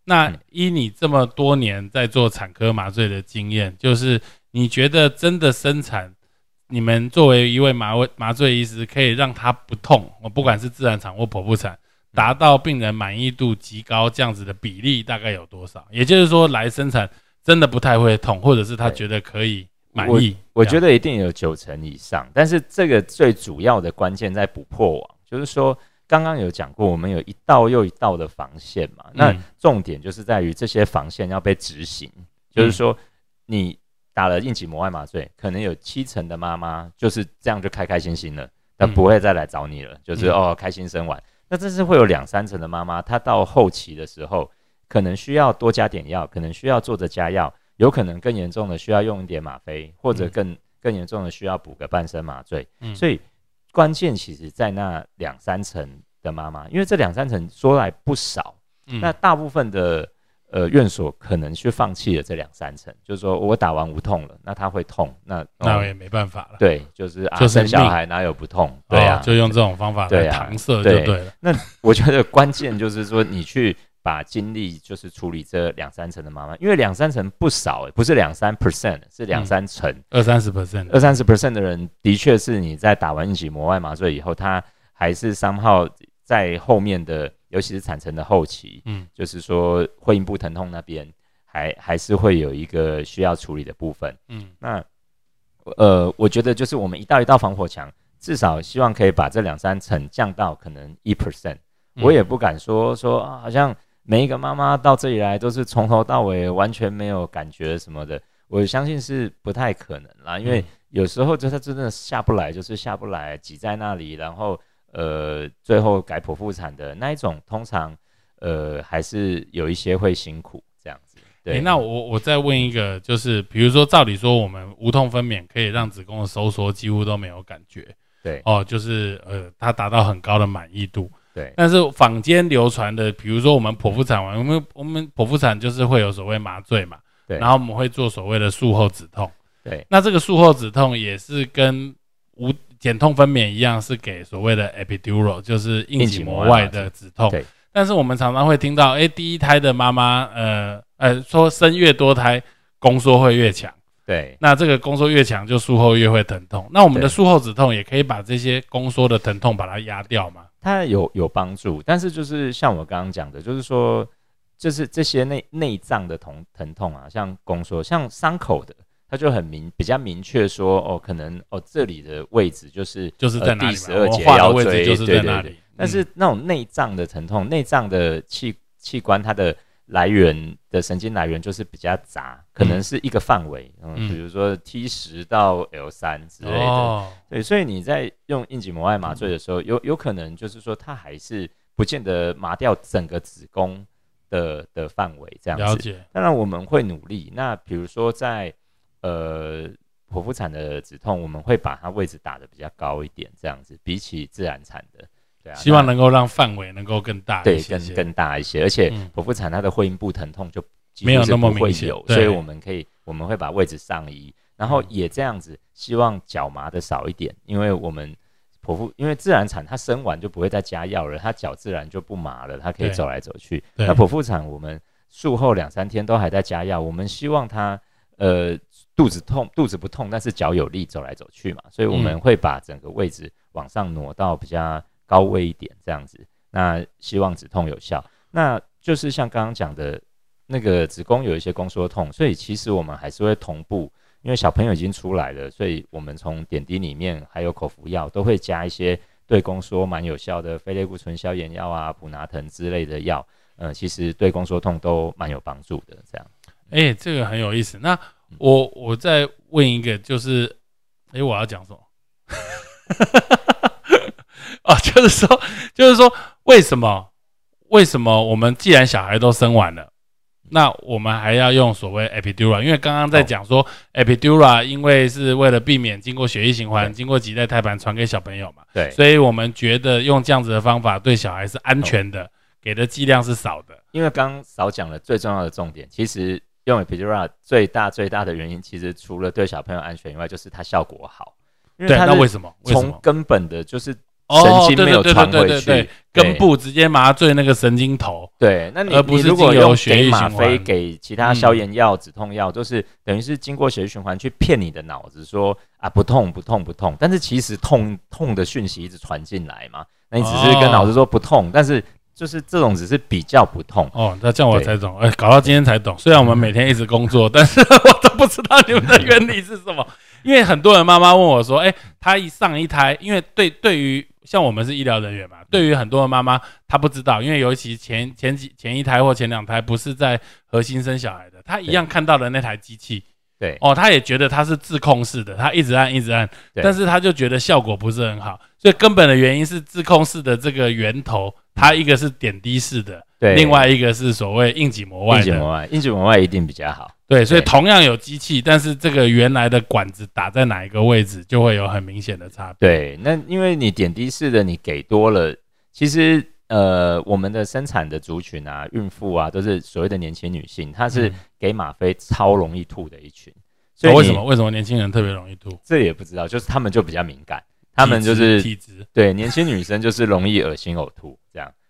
那依你这么多年在做产科麻醉的经验，就是你觉得真的生产，你们作为一位麻醉麻醉医师，可以让它不痛？我不管是自然产或剖腹产，达到病人满意度极高这样子的比例大概有多少？也就是说，来生产真的不太会痛，或者是他觉得可以。满意，我觉得一定有九成以上。但是这个最主要的关键在不破网，就是说刚刚有讲过，我们有一道又一道的防线嘛。那重点就是在于这些防线要被执行。就是说，你打了应急膜外麻醉，可能有七成的妈妈就是这样就开开心心了，她不会再来找你了，就是哦开心生完。那这是会有两三成的妈妈，她到后期的时候，可能需要多加点药，可能需要做着加药。有可能更严重的需要用一点吗啡，或者更更严重的需要补个半身麻醉。所以关键其实在那两三成的妈妈，因为这两三成说来不少。那大部分的呃院所可能去放弃了这两三层，就是说我打完无痛了，那他会痛，那那我也没办法了。对，就是啊，生小孩哪有不痛？对啊，就用这种方法来搪塞就对了。那我觉得关键就是说你去。把精力就是处理这两三成的妈妈，因为两三成不少不是两三 percent，是两三成，二三十 percent，二三十 percent 的人的确是你在打完一起膜外麻醉以后，他还是三号在后面的，尤其是产程的后期，嗯，就是说会阴部疼痛那边还还是会有一个需要处理的部分，嗯，那呃，我觉得就是我们一道一道防火墙，至少希望可以把这两三层降到可能一 percent，我也不敢说说啊，好像。每一个妈妈到这里来都是从头到尾完全没有感觉什么的，我相信是不太可能啦。因为有时候就是真的下不来，就是下不来，挤在那里，然后呃，最后改剖腹产的那一种，通常呃还是有一些会辛苦这样子。对，那我我再问一个，就是比如说，照理说我们无痛分娩可以让子宫的收缩几乎都没有感觉，对，哦，就是呃，它达到很高的满意度。对，但是坊间流传的，比如说我们剖腹产完，我们我们剖腹产就是会有所谓麻醉嘛，对，然后我们会做所谓的术后止痛，对，那这个术后止痛也是跟无减痛分娩一样，是给所谓的 epidural，就是硬脊膜外的止痛。对，但是我们常常会听到，哎，第一胎的妈妈，呃呃，说生越多胎，宫缩会越强。对，那这个宫缩越强，就术后越会疼痛。那我们的术后止痛也可以把这些宫缩的疼痛把它压掉吗？它有有帮助，但是就是像我刚刚讲的，就是说，就是这些内内脏的疼疼痛啊，像宫缩，像伤口的，它就很明比较明确说，哦，可能哦这里的位置就是就是在第十二节腰椎，就是在那里。但是那种内脏的疼痛，内脏的器器官它的。来源的神经来源就是比较杂，可能是一个范围，嗯，比如说 T 十到 L 三之类的，对，所以你在用硬脊膜外麻醉的时候，有有可能就是说它还是不见得麻掉整个子宫的的范围这样子。了解。当然我们会努力。那比如说在呃剖腹产的止痛，我们会把它位置打的比较高一点，这样子比起自然产的。希望能够让范围能够更大，对，更更大一些，而且剖腹产它的会阴部疼痛就没有那么明显，所以我们可以我们会把位置上移，然后也这样子，希望脚麻的少一点，因为我们剖腹因为自然产它生完就不会再加药了，它脚自然就不麻了，它可以走来走去。那剖腹产我们术后两三天都还在加药，我们希望它呃肚子痛肚子不痛，但是脚有力走来走去嘛，所以我们会把整个位置往上挪到比较。高位一点这样子，那希望止痛有效。那就是像刚刚讲的，那个子宫有一些宫缩痛，所以其实我们还是会同步，因为小朋友已经出来了，所以我们从点滴里面还有口服药都会加一些对宫缩蛮有效的非类固醇消炎药啊、普拿疼之类的药，呃，其实对宫缩痛都蛮有帮助的。这样，哎，这个很有意思。那我我再问一个，就是，哎，我要讲什么？啊，就是说，就是说，为什么？为什么我们既然小孩都生完了，那我们还要用所谓 epidural？因为刚刚在讲说 epidural，因为是为了避免经过血液循环、经过脐带胎盘传给小朋友嘛。对。所以我们觉得用这样子的方法对小孩是安全的，给的剂量是少的。因为刚少讲了最重要的重点，其实用 epidural 最大最大的原因，其实除了对小朋友安全以外，就是它效果好。对，那为什么？从根本的就是。神经没有传回去，根部直接麻醉那个神经头。对，那你而不是如果有给吗啡、给其他消炎药、止痛药，就是等于是经过血液循环去骗你的脑子说啊不痛不痛不痛，但是其实痛痛的讯息一直传进来嘛。那你只是跟脑子说不痛，但是就是这种只是比较不痛。哦，那这样我才懂。哎，搞到今天才懂。虽然我们每天一直工作，但是我都不知道你们的原理是什么。因为很多人妈妈问我说：“哎，她一上一胎，因为对对于。”像我们是医疗人员嘛，对于很多的妈妈，她不知道，因为尤其前前几前一胎或前两胎不是在核心生小孩的，她一样看到了那台机器，对哦，她也觉得它是自控式的，她一直按一直按，但是她就觉得效果不是很好，所以根本的原因是自控式的这个源头，它一个是点滴式的，对，另外一个是所谓硬脊膜外，硬脊膜外，硬脊膜外一定比较好。对，所以同样有机器，但是这个原来的管子打在哪一个位置，就会有很明显的差别。对，那因为你点滴式的，你给多了，其实呃，我们的生产的族群啊，孕妇啊，都是所谓的年轻女性，她是给吗啡超容易吐的一群。所以为什么为什么年轻人特别容易吐？这也不知道，就是他们就比较敏感，他们就是体质。对，年轻女生就是容易恶心呕吐。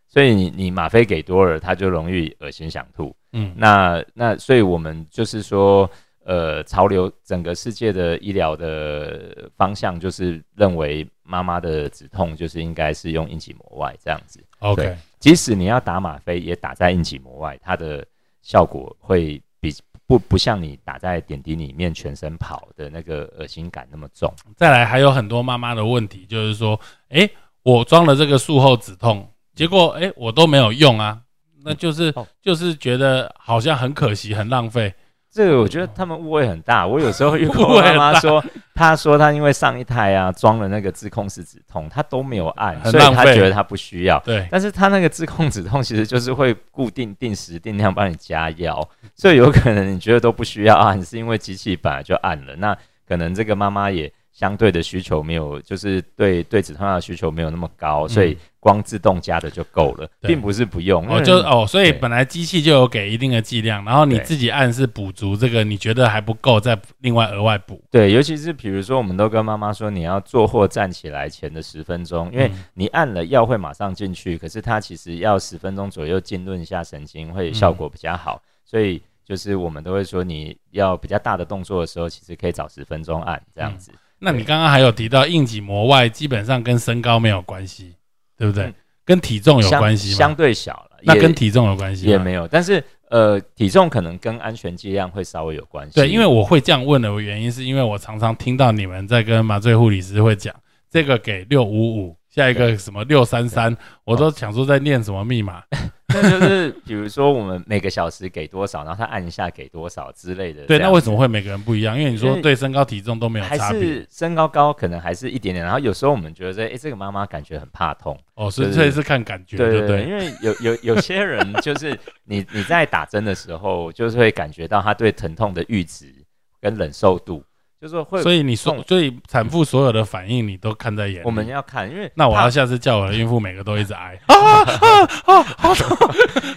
所以你你吗啡给多了，他就容易恶心想吐。嗯，那那所以我们就是说，呃，潮流整个世界的医疗的方向就是认为妈妈的止痛就是应该是用硬脊膜外这样子。OK，即使你要打吗啡，也打在硬脊膜外，它的效果会比不不像你打在点滴里面全身跑的那个恶心感那么重。再来还有很多妈妈的问题，就是说，哎，我装了这个术后止痛。结果哎，我都没有用啊，那就是就是觉得好像很可惜，很浪费。这个我觉得他们误会很大。我有时候遇到 妈妈说，她说她因为上一胎啊装了那个自控式止痛，她都没有按，所以她觉得她不需要。对，但是她那个自控止痛其实就是会固定定时定量帮你加药，所以有可能你觉得都不需要按，是因为机器本来就按了。那可能这个妈妈也。相对的需求没有，就是对对止痛药的需求没有那么高，所以光自动加的就够了，并不是不用。哦，就哦，所以本来机器就有给一定的剂量，然后你自己按是补足这个，你觉得还不够，再另外额外补。对，尤其是比如说，我们都跟妈妈说，你要坐或站起来前的十分钟，因为你按了药会马上进去，可是它其实要十分钟左右浸润一下神经，会效果比较好。所以就是我们都会说，你要比较大的动作的时候，其实可以早十分钟按这样子。那你刚刚还有提到硬脊膜外，基本上跟身高没有关系，对不对？跟体重有关系吗？相对小了，那跟体重有关系也没有。但是呃，体重可能跟安全剂量会稍微有关系。对，因为我会这样问的原因，是因为我常常听到你们在跟麻醉护理师会讲，这个给六五五，下一个什么六三三，我都想说在念什么密码。那就是比如说我们每个小时给多少，然后他按一下给多少之类的。对，那为什么会每个人不一样？因为你说对身高体重都没有差别，身高高可能还是一点点。然后有时候我们觉得，哎，这个妈妈感觉很怕痛哦，所以这是看感觉，对对。因为有有有些人就是你你在打针的时候，就是会感觉到他对疼痛的阈值跟忍受度。就是会，所以你说，所以产妇所有的反应你都看在眼里。我们要看，因为那我要下次叫我的孕妇每个都一直挨啊啊啊！好痛！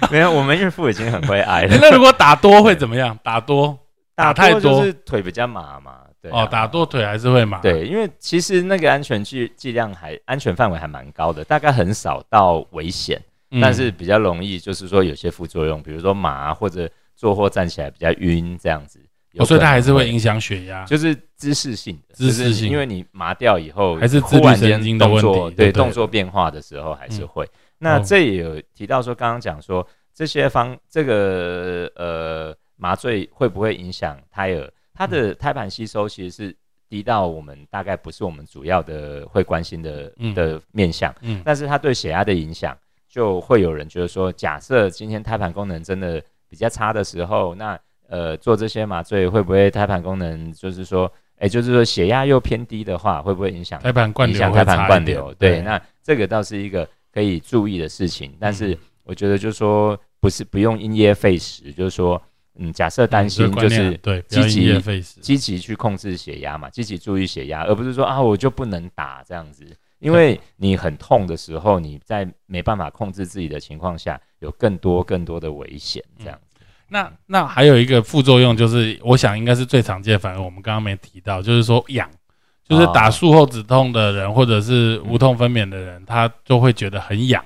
没有，我们孕妇已经很会挨了。那如果打多会怎么样？打多打太多是腿比较麻嘛？对哦，打多腿还是会麻。对，因为其实那个安全剂剂量还安全范围还蛮高的，大概很少到危险，但是比较容易就是说有些副作用，比如说麻或者坐或站起来比较晕这样子。所以它还是会影响血压，就是姿势性的，姿势性，因为你麻掉以后，还是自律神经的问题，对动作变化的时候还是会。那这也有提到说，刚刚讲说，这些方这个呃麻醉会不会影响胎儿？它的胎盘吸收其实是低到我们大概不是我们主要的会关心的的面向，嗯，但是它对血压的影响，就会有人觉得说，假设今天胎盘功能真的比较差的时候，那呃做这些麻醉会不会胎盘功能就是说，哎，就是说血压又偏低的话，会不会影响胎盘灌流？影响胎盘灌流？对，那这个倒是一个可以注意的事情，但是我觉得就是说，不是不用因噎废食，就是说。嗯，假设担心就是对积极积极去控制血压嘛，积极注意血压，而不是说啊我就不能打这样子，因为你很痛的时候，你在没办法控制自己的情况下，有更多更多的危险这样子。那那还有一个副作用就是，我想应该是最常见，反而我们刚刚没提到，就是说痒，就是打术后止痛的人或者是无痛分娩的人，他就会觉得很痒，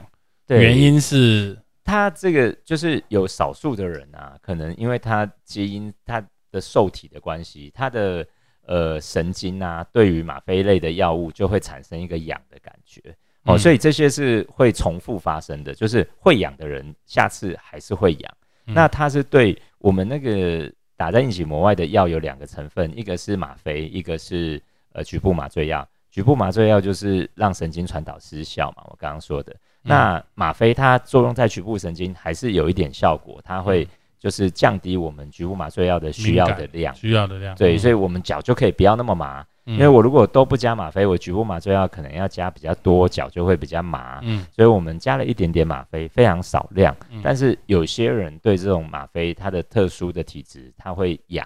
原因是。他这个就是有少数的人啊，可能因为他基因、他的受体的关系，他的呃神经啊，对于吗啡类的药物就会产生一个痒的感觉。哦，所以这些是会重复发生的，就是会痒的人下次还是会痒。那它是对我们那个打在引起膜外的药有两个成分，一个是吗啡，一个是呃局部麻醉药。局部麻醉药就是让神经传导失效嘛，我刚刚说的。那吗啡它作用在局部神经还是有一点效果，它会就是降低我们局部麻醉药的需要的量，需要的量。对，所以我们脚就可以不要那么麻，因为我如果都不加吗啡，我局部麻醉药可能要加比较多，脚就会比较麻。嗯，所以我们加了一点点吗啡，非常少量。但是有些人对这种吗啡，它的特殊的体质，它会痒，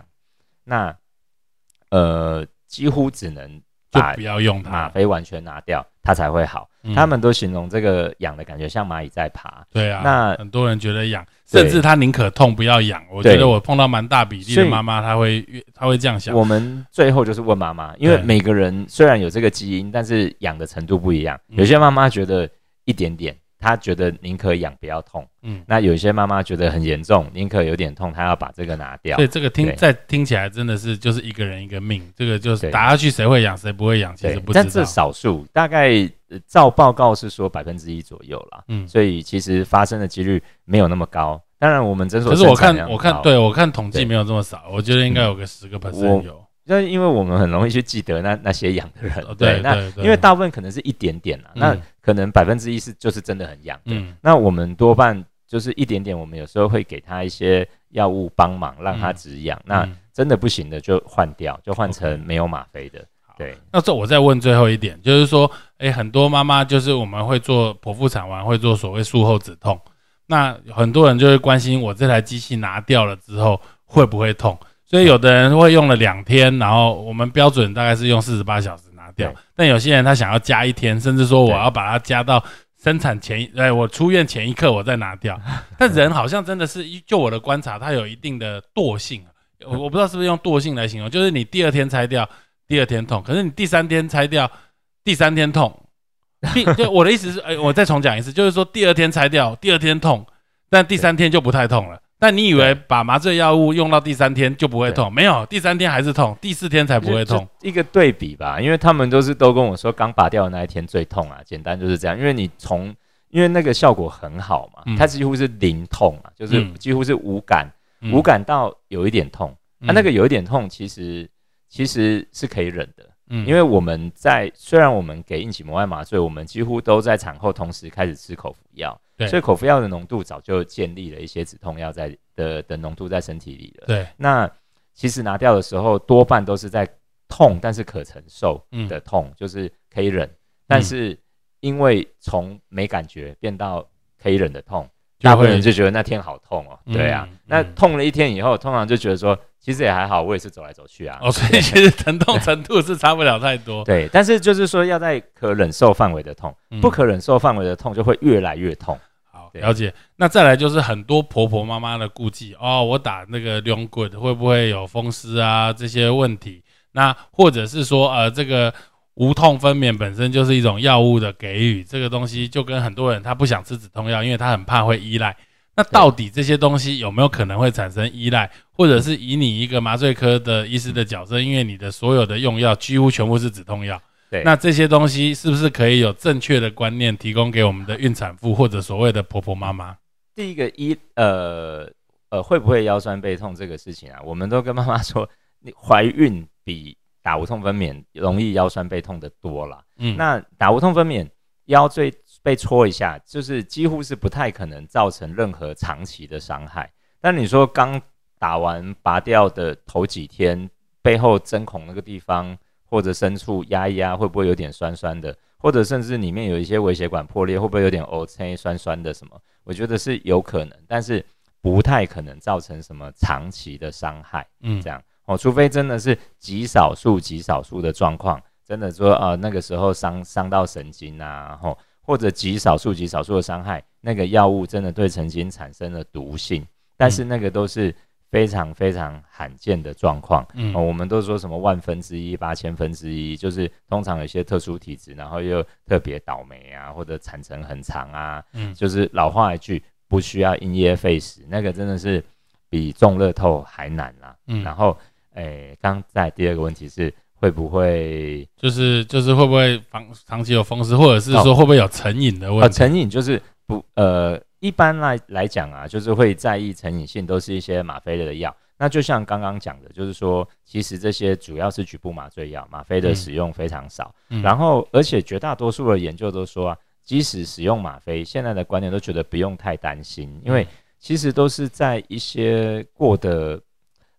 那呃几乎只能。就不要用它，吗啡完全拿掉，它才会好。他们都形容这个痒的感觉像蚂蚁在爬。对啊，那很多人觉得痒，甚至他宁可痛不要痒。我觉得我碰到蛮大比例的妈妈，她会她会这样想。我们最后就是问妈妈，因为每个人虽然有这个基因，但是痒的程度不一样。有些妈妈觉得一点点。他觉得宁可痒不要痛，嗯，那有些妈妈觉得很严重，宁可有点痛，她要把这个拿掉。所以这个听在听起来真的是就是一个人一个命，这个就是打下去谁会养谁不会养，其实不知道。但这少数，大概照报告是说百分之一左右啦，嗯，所以其实发生的几率没有那么高。当然我们诊所，可是我看我看对我看统计没有这么少，我觉得应该有个十个 percent 有。那因为我们很容易去记得那那些痒的人，对，那因为大部分可能是一点点啦，那可能百分之一是就是真的很痒嗯。那我们多半就是一点点，我们有时候会给他一些药物帮忙，让他止痒。那真的不行的就换掉，就换成没有吗啡的。对，那这我再问最后一点，就是说，哎，很多妈妈就是我们会做剖腹产完会做所谓术后止痛，那很多人就会关心我这台机器拿掉了之后会不会痛？所以有的人会用了两天，然后我们标准大概是用四十八小时拿掉。但有些人他想要加一天，甚至说我要把它加到生产前，哎，我出院前一刻我再拿掉。但人好像真的是，就我的观察，他有一定的惰性。我我不知道是不是用惰性来形容，就是你第二天拆掉，第二天痛；可是你第三天拆掉，第三天痛。就我的意思是，哎，我再重讲一次，就是说第二天拆掉，第二天痛，但第三天就不太痛了。但你以为把麻醉药物用到第三天就不会痛？没有，第三天还是痛，第四天才不会痛。一个对比吧，因为他们都是都跟我说，刚拔掉的那一天最痛啊。简单就是这样，因为你从因为那个效果很好嘛，它几乎是零痛啊，就是几乎是无感，无感到有一点痛。它那个有一点痛，其实其实是可以忍的。嗯，因为我们在虽然我们给引起膜外麻醉，我们几乎都在产后同时开始吃口服药。所以口服药的浓度早就建立了一些止痛药在的的浓度在身体里了。对，那其实拿掉的时候多半都是在痛，但是可承受的痛，就是可以忍。但是因为从没感觉变到可以忍的痛，大部分人就觉得那天好痛哦。对啊，那痛了一天以后，通常就觉得说其实也还好，我也是走来走去啊。哦，所以其实疼痛程度是差不了太多。对，但是就是说要在可忍受范围的痛，不可忍受范围的痛就会越来越痛。了解，那再来就是很多婆婆妈妈的顾忌哦，我打那个 long good 会不会有风湿啊这些问题？那或者是说呃这个无痛分娩本身就是一种药物的给予，这个东西就跟很多人他不想吃止痛药，因为他很怕会依赖。那到底这些东西有没有可能会产生依赖？或者是以你一个麻醉科的医师的角色，因为你的所有的用药几乎全部是止痛药。对，那这些东西是不是可以有正确的观念提供给我们的孕产妇或者所谓的婆婆妈妈？第一个一呃呃会不会腰酸背痛这个事情啊，我们都跟妈妈说，你怀孕比打无痛分娩容易腰酸背痛的多了。嗯，那打无痛分娩腰椎被戳一下，就是几乎是不太可能造成任何长期的伤害。但你说刚打完拔掉的头几天，背后针孔那个地方或者深处压一压，会不会有点酸酸的？或者甚至里面有一些微血管破裂，会不会有点 O C 酸酸的什么？我觉得是有可能，但是不太可能造成什么长期的伤害。嗯，这样哦，除非真的是极少数、极少数的状况，真的说啊，那个时候伤伤到神经啊，吼，或者极少数、极少数的伤害，那个药物真的对神经产生了毒性，但是那个都是。非常非常罕见的状况，嗯，我们都说什么万分之一、八千分之一，就是通常有些特殊体质，然后又特别倒霉啊，或者产程很长啊，嗯，就是老话一句，不需要因噎废食，那个真的是比中乐透还难啦，嗯，然后，诶，刚在第二个问题是会不会，就是就是会不会长长期有风湿，或者是说会不会有成瘾的问题？成瘾就是不呃。一般来来讲啊，就是会在意成瘾性，都是一些吗啡类的药。那就像刚刚讲的，就是说，其实这些主要是局部麻醉药，吗啡的使用非常少。然后，而且绝大多数的研究都说啊，即使使用吗啡，现在的观点都觉得不用太担心，因为其实都是在一些过的，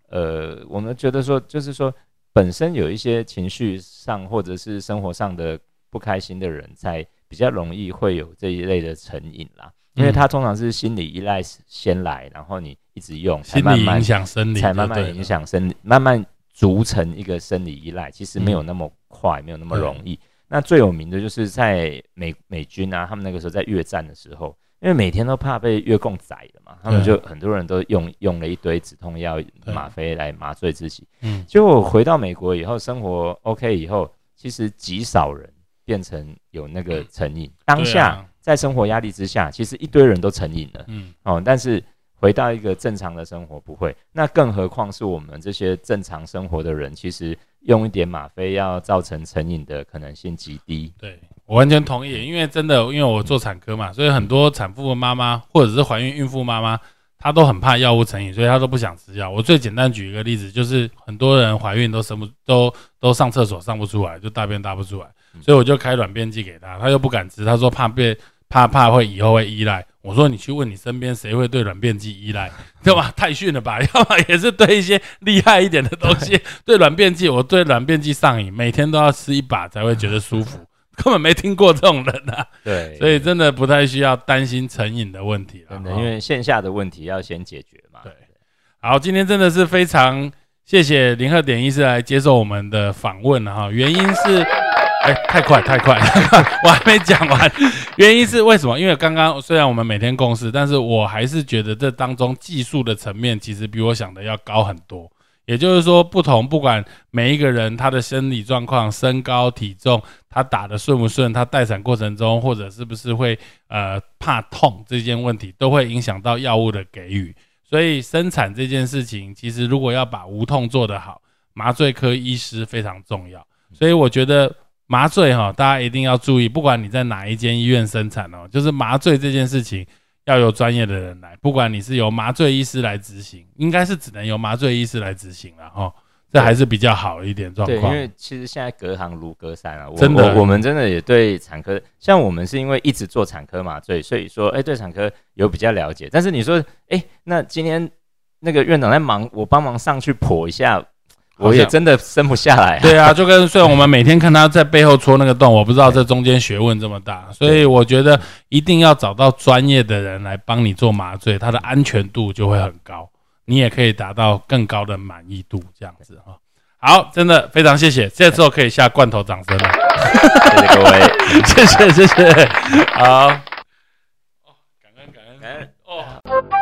呃，我们觉得说，就是说，本身有一些情绪上或者是生活上的不开心的人，才比较容易会有这一类的成瘾啦。因为它通常是心理依赖先来，然后你一直用，才慢慢影响生理，才慢慢影响生理，慢慢逐成一个生理依赖。其实没有那么快，没有那么容易。那最有名的就是在美美军啊，他们那个时候在越战的时候，因为每天都怕被越共宰了嘛，他们就很多人都用用了一堆止痛药、吗啡来麻醉自己。嗯，结果回到美国以后，生活 OK 以后，其实极少人变成有那个 成瘾。当下。在生活压力之下，其实一堆人都成瘾了，嗯，哦，但是回到一个正常的生活不会，那更何况是我们这些正常生活的人，其实用一点吗啡要造成成瘾的可能性极低。对我完全同意，因为真的，因为我做产科嘛，所以很多产妇妈妈或者是怀孕孕妇妈妈，她都很怕药物成瘾，所以她都不想吃药。我最简单举一个例子，就是很多人怀孕都生不都都上厕所上不出来，就大便大不出来。所以我就开软便剂给他，他又不敢吃，他说怕被怕怕会以后会依赖。我说你去问你身边谁会对软便剂依赖，对吧？太逊了吧？要么也是对一些厉害一点的东西，对软便剂，我对软便剂上瘾，每天都要吃一把才会觉得舒服，根本没听过这种人啊。对，所以真的不太需要担心成瘾的问题了，真的，因为线下的问题要先解决嘛。对，好，今天真的是非常谢谢林鹤典医师来接受我们的访问了哈，原因是。哎，太快太快，我还没讲完。原因是为什么？因为刚刚虽然我们每天共事，但是我还是觉得这当中技术的层面其实比我想的要高很多。也就是说，不同不管每一个人他的生理状况、身高、体重，他打的顺不顺，他待产过程中或者是不是会呃怕痛这件问题，都会影响到药物的给予。所以生产这件事情，其实如果要把无痛做得好，麻醉科医师非常重要。所以我觉得。麻醉哈，大家一定要注意，不管你在哪一间医院生产哦，就是麻醉这件事情要由专业的人来，不管你是由麻醉医师来执行，应该是只能由麻醉医师来执行了哈，这还是比较好一点状况。对，因为其实现在隔行如隔山啊，真的，我们真的也对产科，像我们是因为一直做产科麻醉，所以说哎对产科有比较了解。但是你说哎，那今天那个院长在忙，我帮忙上去剖一下。我也真的生不下来。对啊，就跟虽然我们每天看他在背后戳那个洞，我不知道这中间学问这么大，所以我觉得一定要找到专业的人来帮你做麻醉，它的安全度就会很高，你也可以达到更高的满意度。这样子哈，好，真的非常谢谢，这时候可以下罐头掌声了。谢谢各位，谢谢谢谢，好，哦，感恩感恩感恩哦。